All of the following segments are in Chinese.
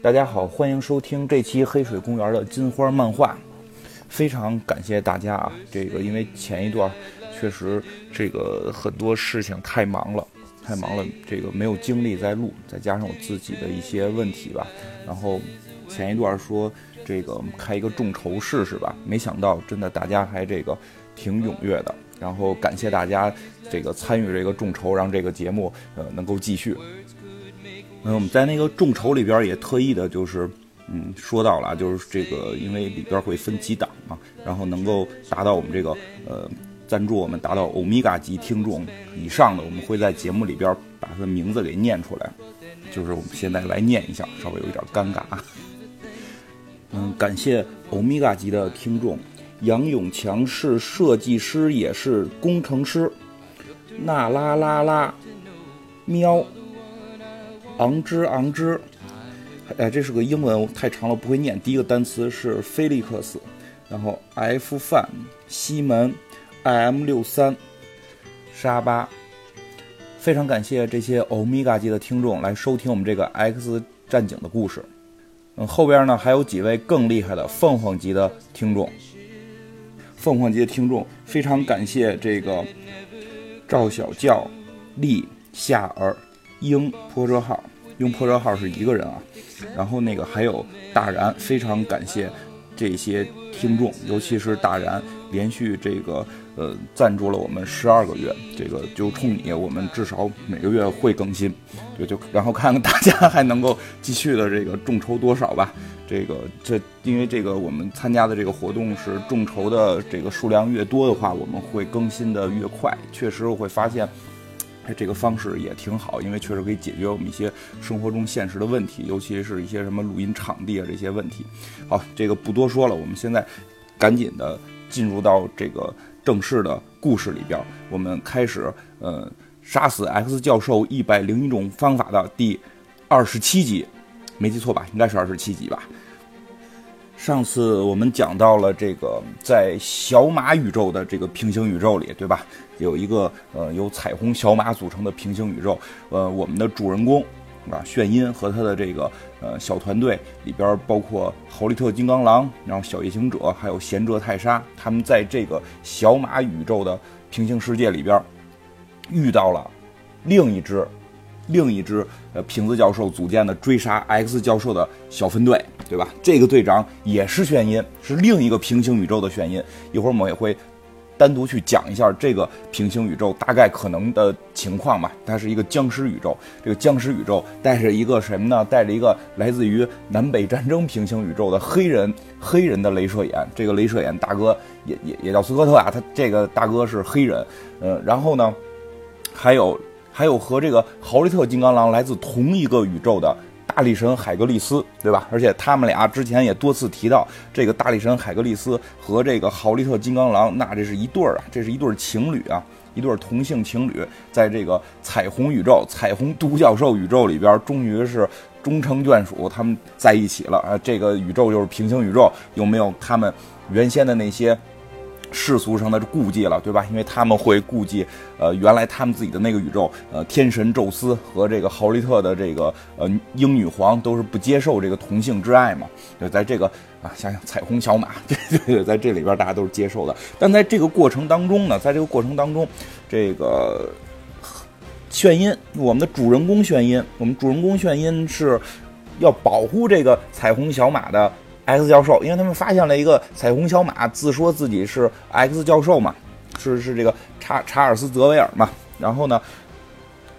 大家好，欢迎收听这期黑水公园的金花漫画。非常感谢大家啊！这个因为前一段确实这个很多事情太忙了，太忙了，这个没有精力再录，再加上我自己的一些问题吧。然后前一段说这个开一个众筹试试吧，没想到真的大家还这个挺踊跃的。然后感谢大家这个参与这个众筹，让这个节目呃能够继续。嗯，我们在那个众筹里边也特意的，就是嗯说到了，就是这个因为里边会分几档嘛，然后能够达到我们这个呃赞助我们达到欧米伽级听众以上的，我们会在节目里边把他的名字给念出来。就是我们现在来念一下，稍微有一点尴尬。嗯，感谢欧米伽级的听众杨永强是设计师，也是工程师。那啦啦啦，喵。昂之昂之，哎，这是个英文，太长了不会念。第一个单词是菲利克斯，然后 F 范西门 I M 六三沙巴，非常感谢这些欧米伽级的听众来收听我们这个 X 战警的故事。嗯，后边呢还有几位更厉害的凤凰级的听众，凤凰级的听众非常感谢这个赵小教、立夏儿。鹰破车号，用破车号是一个人啊，然后那个还有大然，非常感谢这些听众，尤其是大然，连续这个呃赞助了我们十二个月，这个就冲你，我们至少每个月会更新，对，就然后看看大家还能够继续的这个众筹多少吧，这个这因为这个我们参加的这个活动是众筹的这个数量越多的话，我们会更新的越快，确实我会发现。这个方式也挺好，因为确实可以解决我们一些生活中现实的问题，尤其是一些什么录音场地啊这些问题。好，这个不多说了，我们现在赶紧的进入到这个正式的故事里边，我们开始呃杀死 X 教授一百零一种方法的第二十七集，没记错吧？应该是二十七集吧。上次我们讲到了这个在小马宇宙的这个平行宇宙里，对吧？有一个呃由彩虹小马组成的平行宇宙，呃，我们的主人公啊炫音和他的这个呃小团队里边包括豪利特金刚狼，然后小夜行者，还有贤者泰莎，他们在这个小马宇宙的平行世界里边遇到了另一支。另一支呃瓶子教授组建的追杀 X 教授的小分队，对吧？这个队长也是眩晕，是另一个平行宇宙的眩晕。一会儿我们也会单独去讲一下这个平行宇宙大概可能的情况吧。它是一个僵尸宇宙，这个僵尸宇宙带着一个什么呢？带着一个来自于南北战争平行宇宙的黑人黑人的镭射眼。这个镭射眼大哥也也也叫斯科特啊，他这个大哥是黑人。嗯，然后呢，还有。还有和这个豪利特金刚狼来自同一个宇宙的大力神海格力斯，对吧？而且他们俩之前也多次提到，这个大力神海格力斯和这个豪利特金刚狼，那这是一对儿啊，这是一对情侣啊，一对同性情侣，在这个彩虹宇宙、彩虹独角兽宇宙里边，终于是终成眷属，他们在一起了啊！这个宇宙就是平行宇宙，有没有他们原先的那些？世俗上的顾忌了，对吧？因为他们会顾忌，呃，原来他们自己的那个宇宙，呃，天神宙斯和这个豪利特的这个呃英女皇都是不接受这个同性之爱嘛。就在这个啊，想想彩虹小马，对对对，在这里边大家都是接受的。但在这个过程当中呢，在这个过程当中，这个炫音，我们的主人公炫音，我们主人公炫音是要保护这个彩虹小马的。X 教授，因为他们发现了一个彩虹小马，自说自己是 X 教授嘛，是是这个查查尔斯泽维尔嘛，然后呢，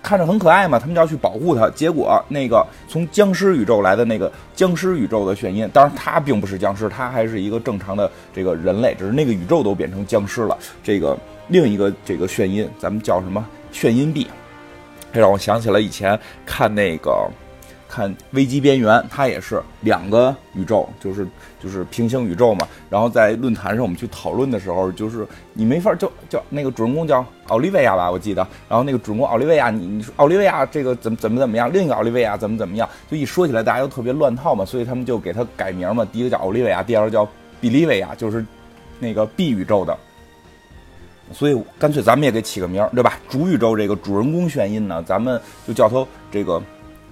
看着很可爱嘛，他们就要去保护他。结果那个从僵尸宇宙来的那个僵尸宇宙的眩音，当然他并不是僵尸，他还是一个正常的这个人类，只是那个宇宙都变成僵尸了。这个另一个这个眩音，咱们叫什么眩音币？这让我想起了以前看那个。看危机边缘，它也是两个宇宙，就是就是平行宇宙嘛。然后在论坛上我们去讨论的时候，就是你没法叫叫那个主人公叫奥利维亚吧，我记得。然后那个主人公奥利维亚，你你说奥利维亚这个怎么怎么怎么样？另一个奥利维亚怎么怎么样？就一说起来大家都特别乱套嘛，所以他们就给他改名嘛。第一个叫奥利维亚，第二个叫比利维亚，就是那个 B 宇宙的。所以干脆咱们也给起个名儿，对吧？主宇宙这个主人公眩音呢，咱们就叫他这个。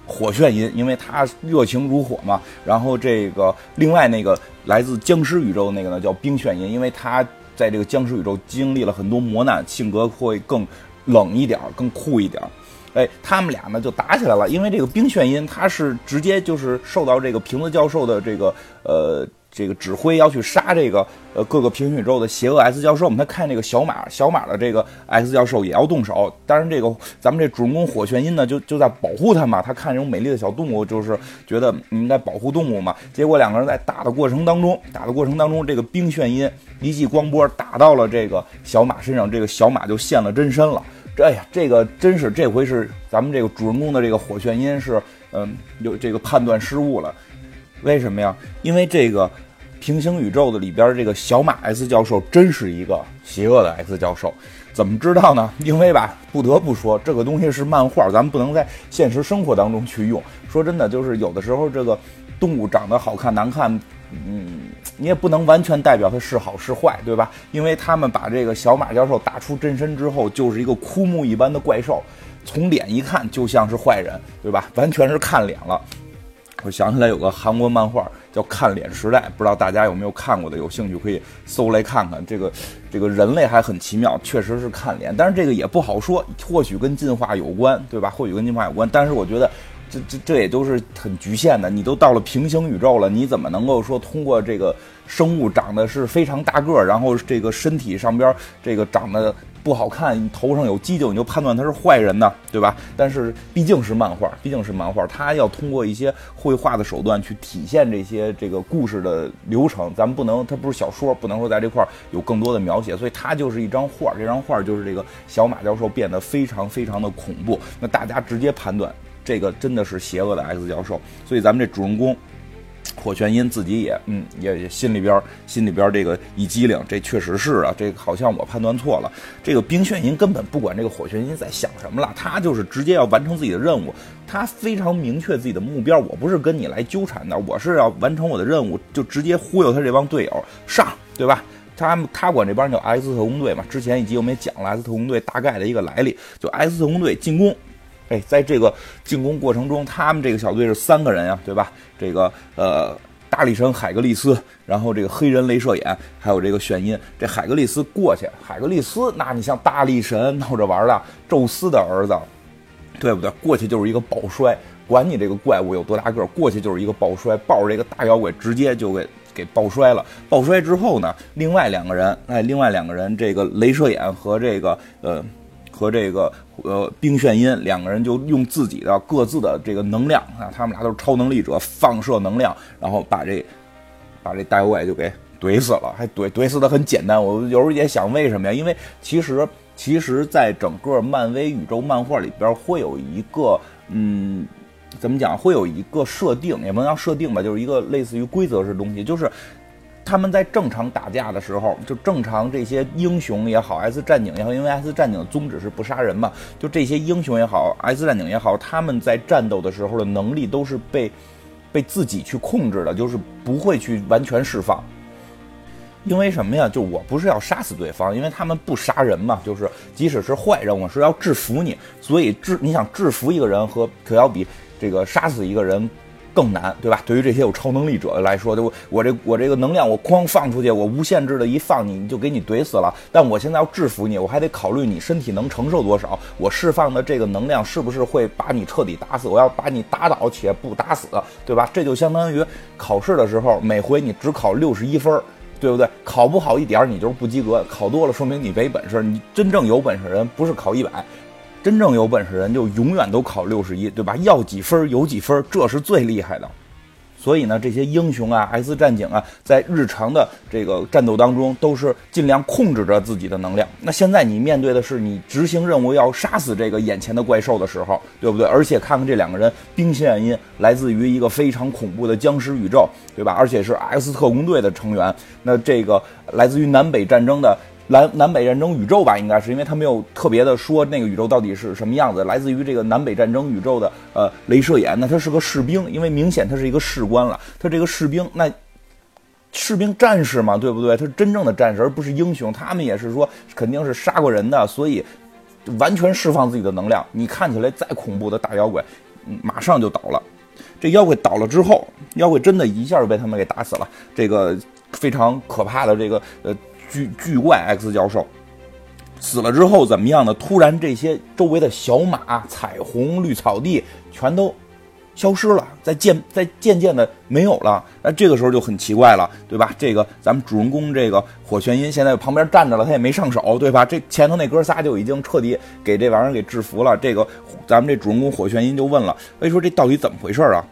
火炫音，因为他热情如火嘛。然后这个另外那个来自僵尸宇宙那个呢叫冰炫音，因为他在这个僵尸宇宙经历了很多磨难，性格会更冷一点，更酷一点。哎，他们俩呢就打起来了，因为这个冰炫音他是直接就是受到这个瓶子教授的这个呃。这个指挥要去杀这个呃各个平行宇宙的邪恶 S 教授，我们他看这个小马小马的这个 S 教授也要动手。当然，这个咱们这主人公火炫音呢，就就在保护他嘛。他看这种美丽的小动物，就是觉得应该保护动物嘛。结果两个人在打的过程当中，打的过程当中，这个冰炫音一记光波打到了这个小马身上，这个小马就现了真身了。这哎呀，这个真是这回是咱们这个主人公的这个火炫音是嗯有这个判断失误了。为什么呀？因为这个。平行宇宙的里边，这个小马 S 教授真是一个邪恶的 S 教授，怎么知道呢？因为吧，不得不说，这个东西是漫画，咱们不能在现实生活当中去用。说真的，就是有的时候这个动物长得好看难看，嗯，你也不能完全代表它是好是坏，对吧？因为他们把这个小马教授打出真身之后，就是一个枯木一般的怪兽，从脸一看就像是坏人，对吧？完全是看脸了。我想起来有个韩国漫画叫《看脸时代》，不知道大家有没有看过的？有兴趣可以搜来看看。这个这个人类还很奇妙，确实是看脸，但是这个也不好说，或许跟进化有关，对吧？或许跟进化有关，但是我觉得这这这也都是很局限的。你都到了平行宇宙了，你怎么能够说通过这个生物长得是非常大个儿，然后这个身体上边这个长得？不好看，头上有犄角，你就判断他是坏人呢，对吧？但是毕竟是漫画，毕竟是漫画，他要通过一些绘画的手段去体现这些这个故事的流程。咱们不能，它不是小说，不能说在这块儿有更多的描写，所以它就是一张画。这张画就是这个小马教授变得非常非常的恐怖。那大家直接判断，这个真的是邪恶的 X 教授。所以咱们这主人公。火玄音自己也，嗯，也心里边心里边这个一机灵，这确实是啊，这个好像我判断错了。这个冰炫音根本不管这个火玄音在想什么了，他就是直接要完成自己的任务，他非常明确自己的目标。我不是跟你来纠缠的，我是要完成我的任务，就直接忽悠他这帮队友上，对吧？他他管这帮叫 X 特工队嘛，之前一集我们也讲了 X 特工队大概的一个来历，就 X 特工队进攻。哎，在这个进攻过程中，他们这个小队是三个人呀，对吧？这个呃，大力神海格力斯，然后这个黑人镭射眼，还有这个眩音。这海格力斯过去，海格力斯，那你像大力神闹着玩的，宙斯的儿子，对不对？过去就是一个抱摔，管你这个怪物有多大个，过去就是一个抱摔，抱着这个大妖怪直接就给给爆摔了。爆摔之后呢，另外两个人，哎，另外两个人，这个镭射眼和这个呃。和这个呃冰炫音两个人就用自己的各自的这个能量啊，他们俩都是超能力者，放射能量，然后把这把这大妖怪就给怼死了，还怼怼死的很简单。我有时候也想为什么呀？因为其实其实，在整个漫威宇宙漫画里边会有一个嗯，怎么讲？会有一个设定，也不能叫设定吧，就是一个类似于规则式东西，就是。他们在正常打架的时候，就正常这些英雄也好，S 战警也好，因为 S 战警宗旨是不杀人嘛，就这些英雄也好，S 战警也好，他们在战斗的时候的能力都是被被自己去控制的，就是不会去完全释放。因为什么呀？就我不是要杀死对方，因为他们不杀人嘛，就是即使是坏人，我是要制服你，所以制你想制服一个人和可要比这个杀死一个人。更难，对吧？对于这些有超能力者来说，就我这我这个能量，我哐放出去，我无限制的一放你，就给你怼死了。但我现在要制服你，我还得考虑你身体能承受多少，我释放的这个能量是不是会把你彻底打死？我要把你打倒且不打死，对吧？这就相当于考试的时候，每回你只考六十一分，对不对？考不好一点你就是不及格，考多了说明你没本事。你真正有本事人不是考一百。真正有本事人就永远都考六十一，对吧？要几分有几分，这是最厉害的。所以呢，这些英雄啊，S 战警啊，在日常的这个战斗当中，都是尽量控制着自己的能量。那现在你面对的是你执行任务要杀死这个眼前的怪兽的时候，对不对？而且看看这两个人，冰线因来自于一个非常恐怖的僵尸宇宙，对吧？而且是 X 特工队的成员。那这个来自于南北战争的。南南北战争宇宙吧，应该是因为他没有特别的说那个宇宙到底是什么样子。来自于这个南北战争宇宙的呃镭射眼，那他是个士兵，因为明显他是一个士官了。他这个士兵，那士兵战士嘛，对不对？他是真正的战士，而不是英雄。他们也是说肯定是杀过人的，所以完全释放自己的能量。你看起来再恐怖的大妖怪。马上就倒了。这妖怪倒了之后，妖怪真的一下就被他们给打死了。这个非常可怕的这个呃巨巨怪 X 教授死了之后怎么样呢？突然这些周围的小马、彩虹、绿草地全都。消失了，在渐在渐渐的没有了，那这个时候就很奇怪了，对吧？这个咱们主人公这个火玄音现在旁边站着了，他也没上手，对吧？这前头那哥仨就已经彻底给这玩意儿给制服了。这个咱们这主人公火玄音就问了，哎，说这到底怎么回事啊？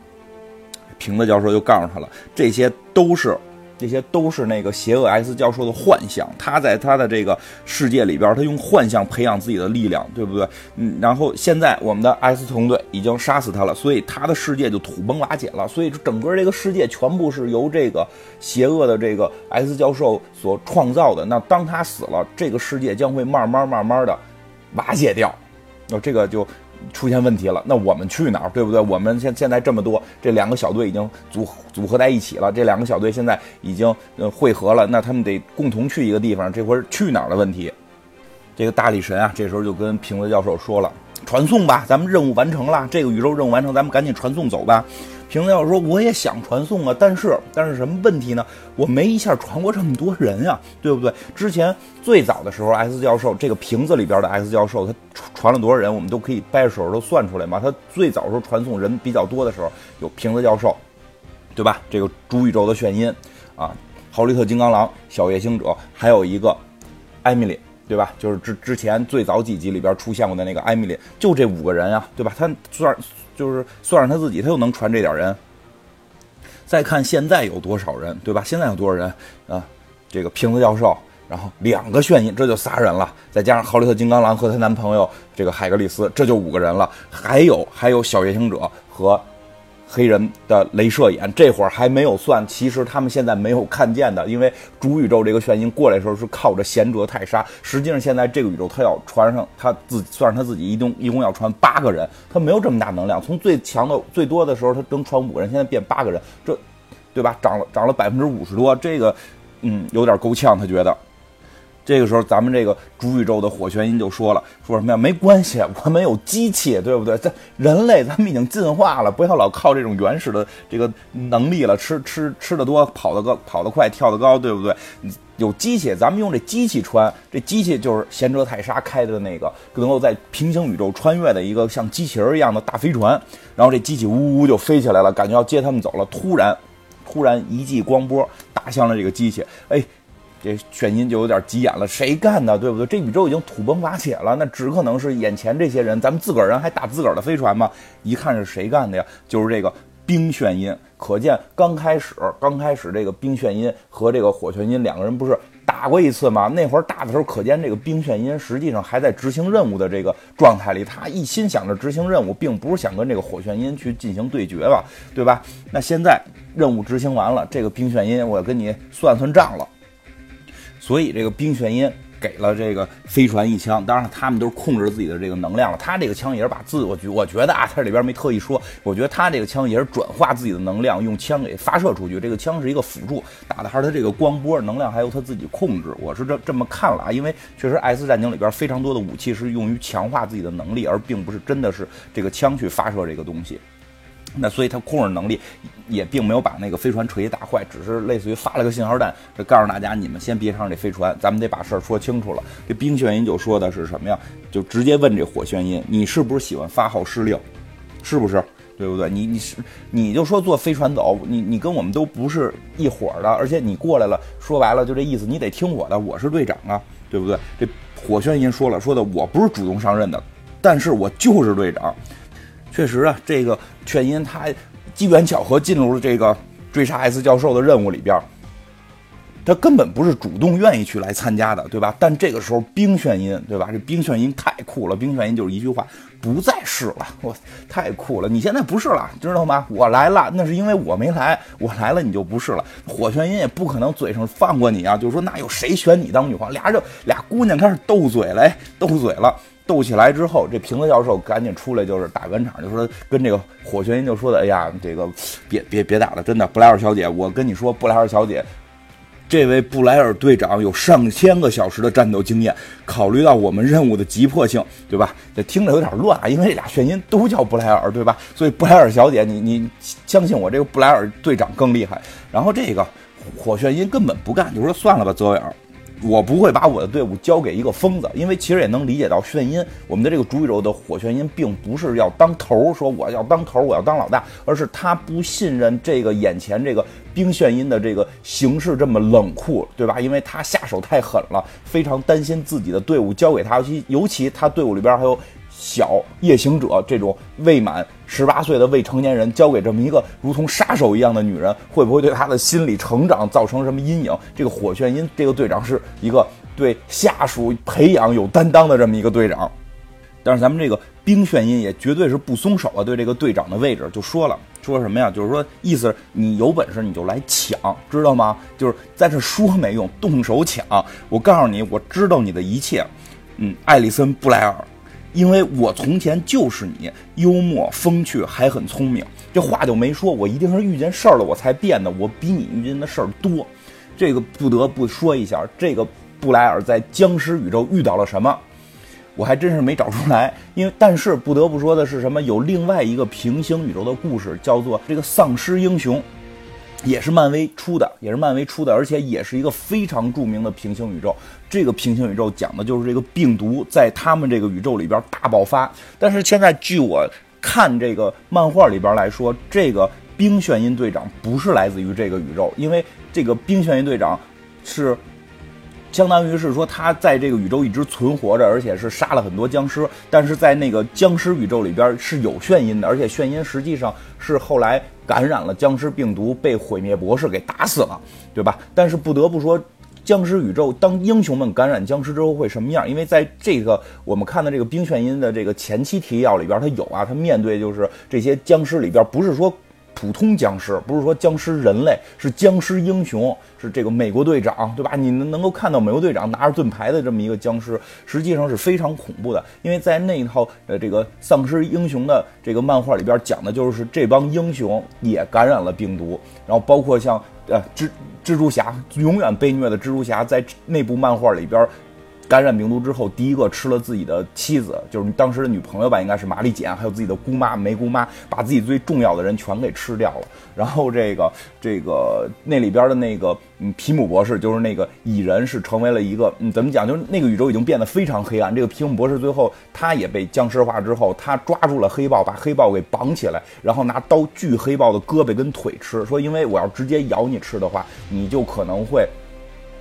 瓶子教授就告诉他了，这些都是。这些都是那个邪恶 S 教授的幻象，他在他的这个世界里边，他用幻象培养自己的力量，对不对？嗯，然后现在我们的 S 团队已经杀死他了，所以他的世界就土崩瓦解了，所以整个这个世界全部是由这个邪恶的这个 S 教授所创造的。那当他死了，这个世界将会慢慢慢慢的瓦解掉，那这个就。出现问题了，那我们去哪儿，对不对？我们现现在这么多，这两个小队已经组组合在一起了。这两个小队现在已经呃汇合了，那他们得共同去一个地方，这会儿去哪儿的问题。这个大力神啊，这时候就跟瓶子教授说了：“传送吧，咱们任务完成了，这个宇宙任务完成，咱们赶紧传送走吧。”瓶子教授说：“我也想传送啊，但是但是什么问题呢？我没一下传过这么多人呀，对不对？之前最早的时候，S 教授这个瓶子里边的 S 教授，他传了多少人，我们都可以掰着手都算出来嘛。他最早时候传送人比较多的时候，有瓶子教授，对吧？这个主宇宙的眩音啊，豪利特金刚狼、小夜行者，还有一个艾米丽，对吧？就是之之前最早几集里边出现过的那个艾米丽，就这五个人啊，对吧？他算。就是算上他自己，他又能传这点人。再看现在有多少人，对吧？现在有多少人啊？这个瓶子教授，然后两个炫音，这就仨人了。再加上豪利特金刚狼和她男朋友这个海格力斯，这就五个人了。还有还有小夜行者和。黑人的镭射眼，这会儿还没有算。其实他们现在没有看见的，因为主宇宙这个眩晕过来的时候是靠着贤者泰莎。实际上现在这个宇宙他要传上他自己算上他自己一共一共要传八个人，他没有这么大能量。从最强的最多的时候他能传五个人，现在变八个人，这对吧？涨了涨了百分之五十多，这个嗯有点够呛，他觉得。这个时候，咱们这个主宇宙的火玄音就说了：“说什么呀？没关系，我们有机器，对不对？这人类咱们已经进化了，不要老靠这种原始的这个能力了。吃 吃吃的多，跑得高，跑得快，跳得高，对不对？有机器，咱们用这机器穿，这机器就是贤者泰莎开的那个，能够在平行宇宙穿越的一个像机器人一样的大飞船。然后这机器呜呜就飞起来了，感觉要接他们走了。突然，突然一记光波打向了这个机器，哎。”这眩音就有点急眼了，谁干的，对不对？这宇宙已经土崩瓦解了，那只可能是眼前这些人。咱们自个儿人还打自个儿的飞船吗？一看是谁干的呀？就是这个冰眩音。可见刚开始，刚开始这个冰炫音和这个火炫音两个人不是打过一次吗？那会儿打的时候，可见这个冰炫音实际上还在执行任务的这个状态里，他一心想着执行任务，并不是想跟这个火炫音去进行对决吧，对吧？那现在任务执行完了，这个冰炫音，我跟你算算账了。所以这个冰眩音给了这个飞船一枪，当然他们都是控制自己的这个能量了。他这个枪也是把自我觉，我觉得啊，他里边没特意说，我觉得他这个枪也是转化自己的能量，用枪给发射出去。这个枪是一个辅助，打的还是他这个光波，能量还由他自己控制。我是这这么看了啊，因为确实 S 战警里边非常多的武器是用于强化自己的能力，而并不是真的是这个枪去发射这个东西。那所以他控制能力也并没有把那个飞船彻底打坏，只是类似于发了个信号弹，这告诉大家你们先别上这飞船，咱们得把事儿说清楚了。这冰炫音就说的是什么呀？就直接问这火炫音，你是不是喜欢发号施令？是不是？对不对？你你是你就说坐飞船走，你你跟我们都不是一伙儿的，而且你过来了，说白了就这意思，你得听我的，我是队长啊，对不对？这火炫音说了，说的我不是主动上任的，但是我就是队长。确实啊，这个劝音他机缘巧合进入了这个追杀 S 教授的任务里边，他根本不是主动愿意去来参加的，对吧？但这个时候冰炫音，对吧？这冰炫音太酷了，冰炫音就是一句话，不再是了，我太酷了，你现在不是了，知道吗？我来了，那是因为我没来，我来了你就不是了。火炫音也不可能嘴上放过你啊，就是说那有谁选你当女皇？俩人就俩姑娘开始斗嘴了，斗嘴了。斗起来之后，这瓶子教授赶紧出来，就是打圆场，就说跟这个火旋音就说的：“哎呀，这个别别别打了，真的，布莱尔小姐，我跟你说，布莱尔小姐这位布莱尔队长有上千个小时的战斗经验，考虑到我们任务的急迫性，对吧？这听着有点乱啊，因为这俩炫音都叫布莱尔，对吧？所以布莱尔小姐，你你相信我，这个布莱尔队长更厉害。然后这个火旋音根本不干，就说算了吧，泽维尔。我不会把我的队伍交给一个疯子，因为其实也能理解到眩晕，我们的这个主宇宙的火炫音并不是要当头，说我要当头，我要当老大，而是他不信任这个眼前这个冰炫音的这个形势这么冷酷，对吧？因为他下手太狠了，非常担心自己的队伍交给他，尤其尤其他队伍里边还有。小夜行者这种未满十八岁的未成年人交给这么一个如同杀手一样的女人，会不会对他的心理成长造成什么阴影？这个火炫音这个队长是一个对下属培养有担当的这么一个队长，但是咱们这个冰炫音也绝对是不松手啊！对这个队长的位置就说了，说什么呀？就是说意思你有本事你就来抢，知道吗？就是在这说没用，动手抢！我告诉你，我知道你的一切。嗯，艾丽森布莱尔。因为我从前就是你，幽默风趣，还很聪明。这话就没说，我一定是遇见事儿了我才变的。我比你遇见的事儿多，这个不得不说一下。这个布莱尔在僵尸宇宙遇到了什么？我还真是没找出来。因为但是不得不说的是什么？有另外一个平行宇宙的故事，叫做这个丧尸英雄。也是漫威出的，也是漫威出的，而且也是一个非常著名的平行宇宙。这个平行宇宙讲的就是这个病毒在他们这个宇宙里边大爆发。但是现在据我看这个漫画里边来说，这个冰炫音队长不是来自于这个宇宙，因为这个冰炫音队长是。相当于是说他在这个宇宙一直存活着，而且是杀了很多僵尸。但是在那个僵尸宇宙里边是有眩音的，而且眩音实际上是后来感染了僵尸病毒，被毁灭博士给打死了，对吧？但是不得不说，僵尸宇宙当英雄们感染僵尸之后会什么样？因为在这个我们看的这个冰炫音的这个前期提要里边，他有啊，他面对就是这些僵尸里边，不是说。普通僵尸不是说僵尸人类，是僵尸英雄，是这个美国队长，对吧？你能能够看到美国队长拿着盾牌的这么一个僵尸，实际上是非常恐怖的。因为在那一套呃这个丧尸英雄的这个漫画里边讲的就是这帮英雄也感染了病毒，然后包括像呃蜘蜘蛛侠永远被虐的蜘蛛侠，在那部漫画里边。感染病毒之后，第一个吃了自己的妻子，就是当时的女朋友吧，应该是玛丽简，还有自己的姑妈梅姑妈，把自己最重要的人全给吃掉了。然后这个这个那里边的那个嗯皮姆博士，就是那个蚁人，是成为了一个嗯怎么讲，就是那个宇宙已经变得非常黑暗。这个皮姆博士最后他也被僵尸化之后，他抓住了黑豹，把黑豹给绑起来，然后拿刀锯黑豹的胳膊跟腿吃，说因为我要直接咬你吃的话，你就可能会。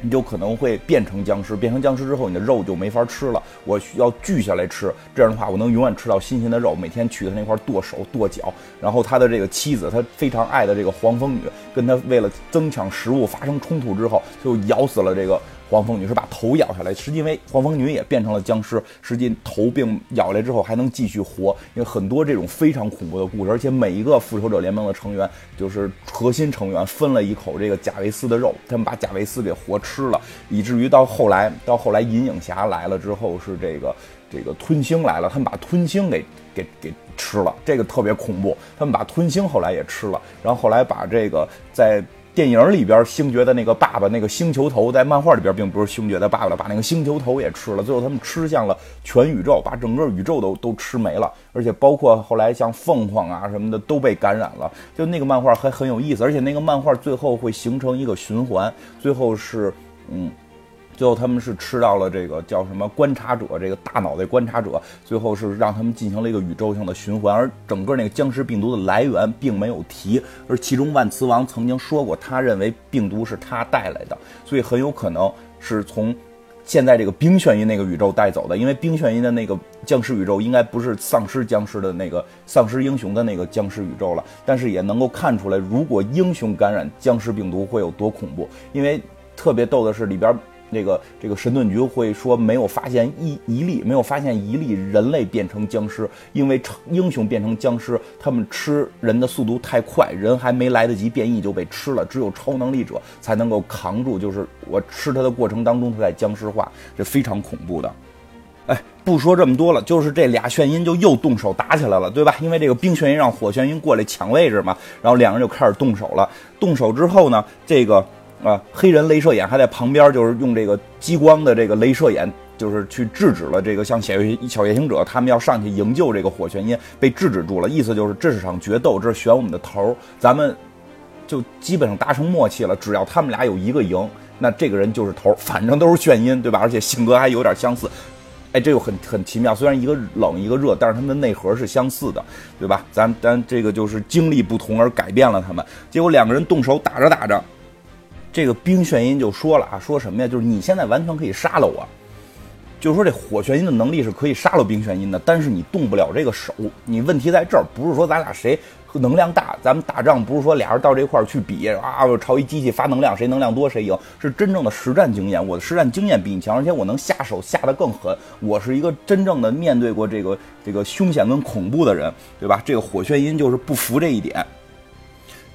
你就可能会变成僵尸，变成僵尸之后，你的肉就没法吃了。我需要锯下来吃，这样的话，我能永远吃到新鲜的肉。每天去他那块剁手剁脚，然后他的这个妻子，他非常爱的这个黄蜂女，跟他为了争抢食物发生冲突之后，就咬死了这个。黄蜂女是把头咬下来，实际因为黄蜂女也变成了僵尸，实际头并咬下来之后还能继续活。因为很多这种非常恐怖的故事，而且每一个复仇者联盟的成员，就是核心成员分了一口这个贾维斯的肉，他们把贾维斯给活吃了，以至于到后来，到后来银影侠来了之后是这个这个吞星来了，他们把吞星给给给吃了，这个特别恐怖。他们把吞星后来也吃了，然后后来把这个在。电影里边星爵的那个爸爸，那个星球头，在漫画里边并不是星爵的爸爸了，把那个星球头也吃了。最后他们吃向了全宇宙，把整个宇宙都都吃没了，而且包括后来像凤凰啊什么的都被感染了。就那个漫画还很有意思，而且那个漫画最后会形成一个循环，最后是嗯。最后他们是吃到了这个叫什么观察者，这个大脑袋观察者。最后是让他们进行了一个宇宙性的循环，而整个那个僵尸病毒的来源并没有提。而其中万磁王曾经说过，他认为病毒是他带来的，所以很有可能是从现在这个冰眩音那个宇宙带走的。因为冰眩音的那个僵尸宇宙应该不是丧尸僵尸的那个丧尸英雄的那个僵尸宇宙了，但是也能够看出来，如果英雄感染僵尸病毒会有多恐怖。因为特别逗的是里边。这个这个神盾局会说没有发现一一例，没有发现一例人类变成僵尸，因为成英雄变成僵尸，他们吃人的速度太快，人还没来得及变异就被吃了。只有超能力者才能够扛住，就是我吃他的过程当中他在僵尸化，这非常恐怖的。哎，不说这么多了，就是这俩眩晕就又动手打起来了，对吧？因为这个冰眩晕让火眩晕过来抢位置嘛，然后两人就开始动手了。动手之后呢，这个。啊，黑人镭射眼还在旁边，就是用这个激光的这个镭射眼，就是去制止了这个像小夜小夜行者他们要上去营救这个火玄音，被制止住了。意思就是这是场决斗，这是选我们的头，咱们就基本上达成默契了。只要他们俩有一个赢，那这个人就是头，反正都是炫音，对吧？而且性格还有点相似。哎，这又很很奇妙，虽然一个冷一个热，但是他们的内核是相似的，对吧？咱咱这个就是经历不同而改变了他们。结果两个人动手打着打着，这个冰炫音就说了啊，说什么呀？就是你现在完全可以杀了我，就是说这火玄音的能力是可以杀了冰炫音的，但是你动不了这个手。你问题在这儿，不是说咱俩谁。能量大，咱们打仗不是说俩人到这块儿去比啊，朝一机器发能量，谁能量多谁赢，是真正的实战经验。我的实战经验比你强，而且我能下手下得更狠。我是一个真正的面对过这个这个凶险跟恐怖的人，对吧？这个火炫音就是不服这一点。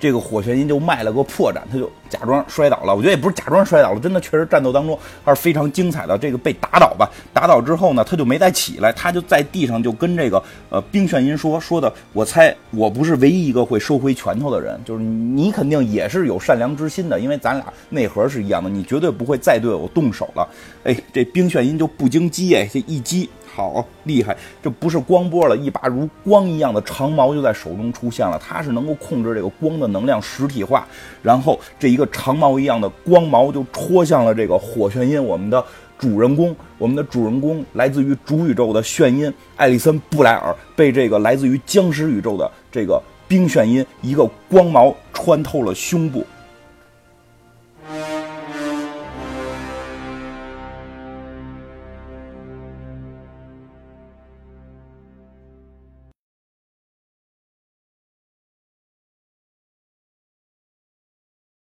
这个火旋音就卖了个破绽，他就假装摔倒了。我觉得也不是假装摔倒了，真的确实战斗当中还是非常精彩的。这个被打倒吧，打倒之后呢，他就没再起来，他就在地上就跟这个呃冰炫音说说的，我猜我不是唯一一个会收回拳头的人，就是你肯定也是有善良之心的，因为咱俩内核是一样的，你绝对不会再对我动手了。哎，这冰炫音就不经激哎，这一击。好厉害！这不是光波了，一把如光一样的长矛就在手中出现了。它是能够控制这个光的能量实体化，然后这一个长矛一样的光矛就戳向了这个火眩音。我们的主人公，我们的主人公来自于主宇宙的眩音艾利森布莱尔，被这个来自于僵尸宇宙的这个冰炫音一个光矛穿透了胸部。